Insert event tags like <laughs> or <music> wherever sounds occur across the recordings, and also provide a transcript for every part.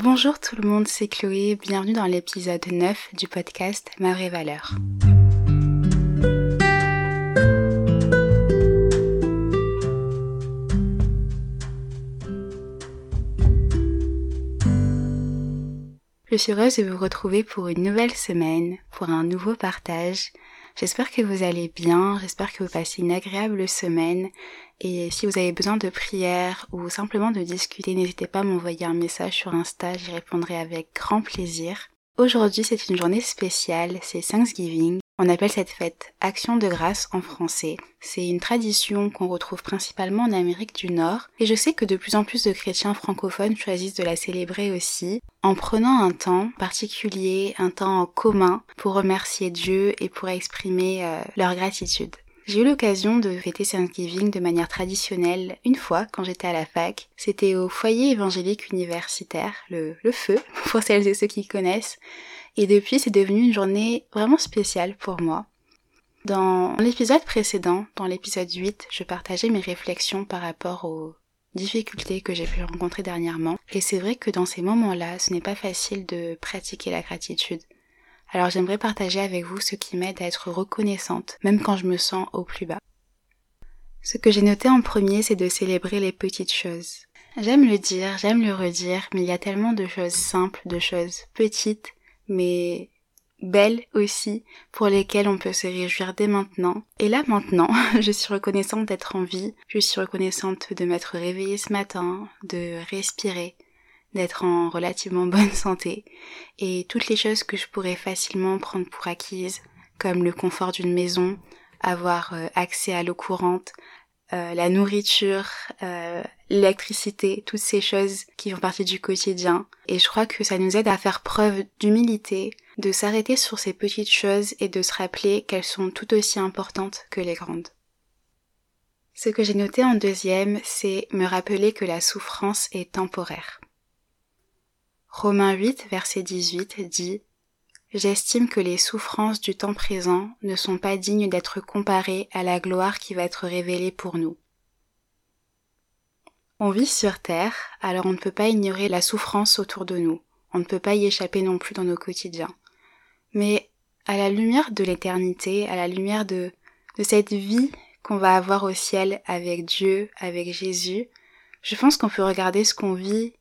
Bonjour tout le monde, c'est Chloé, bienvenue dans l'épisode 9 du podcast Ma vraie valeur. Je suis heureuse de vous retrouver pour une nouvelle semaine, pour un nouveau partage. J'espère que vous allez bien, j'espère que vous passez une agréable semaine et si vous avez besoin de prière ou simplement de discuter, n'hésitez pas à m'envoyer un message sur Insta, j'y répondrai avec grand plaisir. Aujourd'hui c'est une journée spéciale, c'est Thanksgiving on appelle cette fête Action de grâce en français. C'est une tradition qu'on retrouve principalement en Amérique du Nord et je sais que de plus en plus de chrétiens francophones choisissent de la célébrer aussi en prenant un temps particulier, un temps commun pour remercier Dieu et pour exprimer euh, leur gratitude. J'ai eu l'occasion de fêter Thanksgiving de manière traditionnelle une fois quand j'étais à la fac. C'était au foyer évangélique universitaire, le, le feu, <laughs> pour celles et ceux qui connaissent. Et depuis, c'est devenu une journée vraiment spéciale pour moi. Dans l'épisode précédent, dans l'épisode 8, je partageais mes réflexions par rapport aux difficultés que j'ai pu rencontrer dernièrement. Et c'est vrai que dans ces moments-là, ce n'est pas facile de pratiquer la gratitude. Alors j'aimerais partager avec vous ce qui m'aide à être reconnaissante, même quand je me sens au plus bas. Ce que j'ai noté en premier, c'est de célébrer les petites choses. J'aime le dire, j'aime le redire, mais il y a tellement de choses simples, de choses petites mais belles aussi, pour lesquelles on peut se réjouir dès maintenant. Et là maintenant, <laughs> je suis reconnaissante d'être en vie, je suis reconnaissante de m'être réveillée ce matin, de respirer, d'être en relativement bonne <laughs> santé, et toutes les choses que je pourrais facilement prendre pour acquises, comme le confort d'une maison, avoir euh, accès à l'eau courante, euh, la nourriture, euh, l'électricité, toutes ces choses qui font partie du quotidien. Et je crois que ça nous aide à faire preuve d'humilité, de s'arrêter sur ces petites choses et de se rappeler qu'elles sont tout aussi importantes que les grandes. Ce que j'ai noté en deuxième, c'est me rappeler que la souffrance est temporaire. Romains 8, verset 18 dit J'estime que les souffrances du temps présent ne sont pas dignes d'être comparées à la gloire qui va être révélée pour nous. On vit sur Terre, alors on ne peut pas ignorer la souffrance autour de nous, on ne peut pas y échapper non plus dans nos quotidiens. Mais à la lumière de l'éternité, à la lumière de, de cette vie qu'on va avoir au ciel avec Dieu, avec Jésus, je pense qu'on peut regarder ce qu'on vit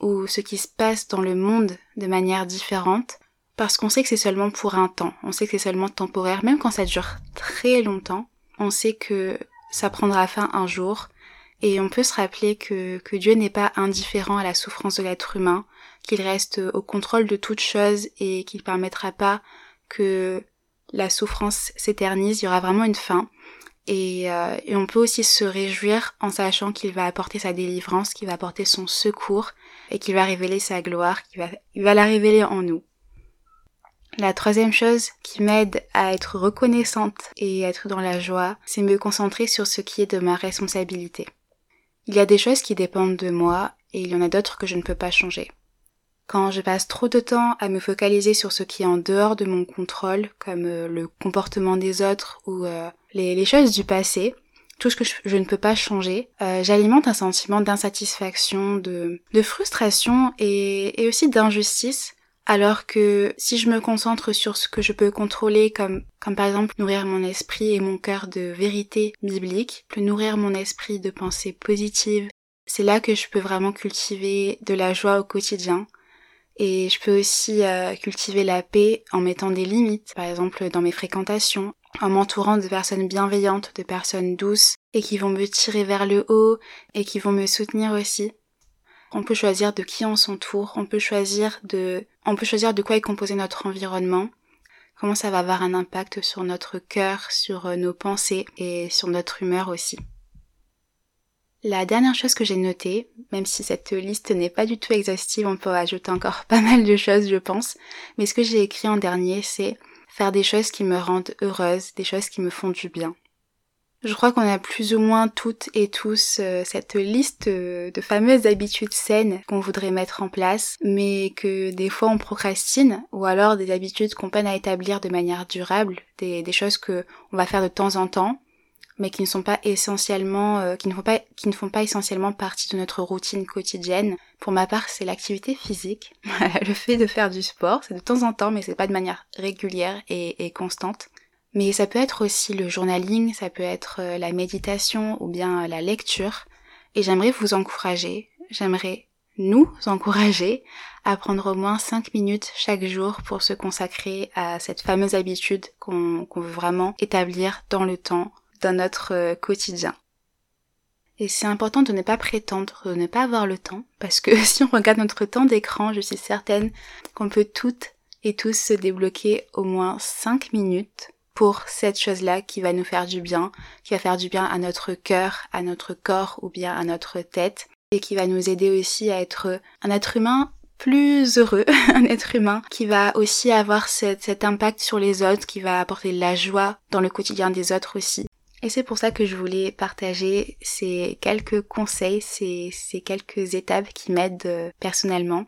ou ce qui se passe dans le monde de manière différente parce qu'on sait que c'est seulement pour un temps, on sait que c'est seulement temporaire, même quand ça dure très longtemps, on sait que ça prendra fin un jour, et on peut se rappeler que, Dieu n'est pas indifférent à la souffrance de l'être humain, qu'il reste au contrôle de toute chose et qu'il permettra pas que la souffrance s'éternise, il y aura vraiment une fin. Et, euh, et on peut aussi se réjouir en sachant qu'il va apporter sa délivrance, qu'il va apporter son secours et qu'il va révéler sa gloire, qu'il va, va la révéler en nous. La troisième chose qui m'aide à être reconnaissante et être dans la joie, c'est me concentrer sur ce qui est de ma responsabilité. Il y a des choses qui dépendent de moi et il y en a d'autres que je ne peux pas changer. Quand je passe trop de temps à me focaliser sur ce qui est en dehors de mon contrôle, comme euh, le comportement des autres ou euh, les, choses du passé, tout ce que je, ne peux pas changer, euh, j'alimente un sentiment d'insatisfaction, de, frustration et aussi d'injustice. Alors que si je me concentre sur ce que je peux contrôler comme, comme par exemple nourrir mon esprit et mon cœur de vérité biblique, plus nourrir mon esprit de pensées positives, c'est là que je peux vraiment cultiver de la joie au quotidien. Et je peux aussi euh, cultiver la paix en mettant des limites, par exemple dans mes fréquentations, en m'entourant de personnes bienveillantes, de personnes douces, et qui vont me tirer vers le haut, et qui vont me soutenir aussi. On peut choisir de qui on s'entoure, on peut choisir de, on peut choisir de quoi est composé notre environnement, comment ça va avoir un impact sur notre cœur, sur euh, nos pensées et sur notre humeur aussi. La dernière chose que j'ai notée, même si cette liste n'est pas du tout exhaustive, on peut ajouter encore <laughs> pas mal de choses je pense, mais ce que j'ai écrit en dernier c'est faire des choses qui me rendent heureuse, des choses qui me font du bien. Je crois qu'on a plus ou moins toutes et tous euh, cette liste euh, de fameuses habitudes saines qu'on voudrait mettre en place, mais que des fois on procrastine, ou alors des habitudes qu'on peine à établir de manière durable, des, choses que on va faire de temps en temps, mais qui ne sont pas essentiellement, euh, qui ne font pas, qui ne font pas essentiellement partie de notre routine quotidienne. Pour ma part, c'est l'activité physique, <laughs> le fait de faire du sport, c'est de temps en temps, mais c'est pas de manière régulière et, constante. Mais ça peut être aussi le journaling, ça peut être euh, la méditation ou bien la lecture. Et j'aimerais vous encourager, j'aimerais nous <laughs> encourager à prendre au moins 5 minutes chaque jour pour se consacrer à cette fameuse habitude qu'on veut vraiment établir dans le temps, dans notre euh, quotidien. Et c'est important de ne pas prétendre, de ne pas avoir le temps, parce que <laughs> si on regarde notre temps d'écran, je suis certaine qu'on peut toutes et tous se débloquer au moins 5 minutes pour cette chose-là qui va nous faire du bien, qui va faire du bien à notre cœur, à notre corps ou bien à notre tête, et qui va nous aider aussi à être un être humain plus heureux, <laughs> un être humain qui va aussi avoir cet, impact sur les autres, qui va apporter de la joie dans le quotidien des autres aussi. Et c'est pour ça que je voulais partager ces quelques conseils, ces, quelques étapes qui m'aident euh, personnellement.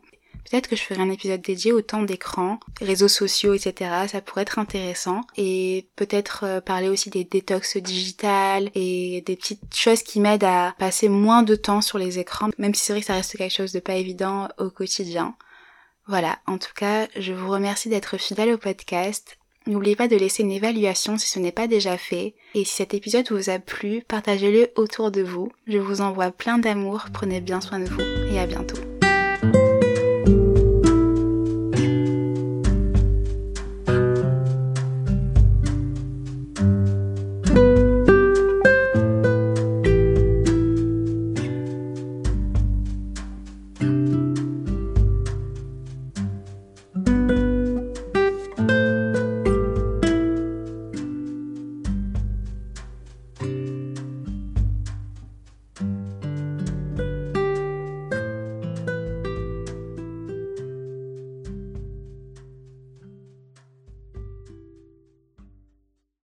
Peut-être que je ferai un épisode dédié au temps d'écran, réseaux sociaux, etc. Ça pourrait être intéressant. Et peut-être euh, parler aussi des détox digitales et des petites choses qui m'aident à passer moins de temps sur les écrans, même si c'est vrai que ça reste quelque chose de pas évident au quotidien. Voilà, en tout cas, je vous remercie d'être fidèle au podcast. N'oubliez pas de laisser une évaluation si ce n'est pas déjà fait. Et si cet épisode vous a plu, partagez-le autour de vous. Je vous envoie plein d'amour, prenez bien soin de vous et à bientôt.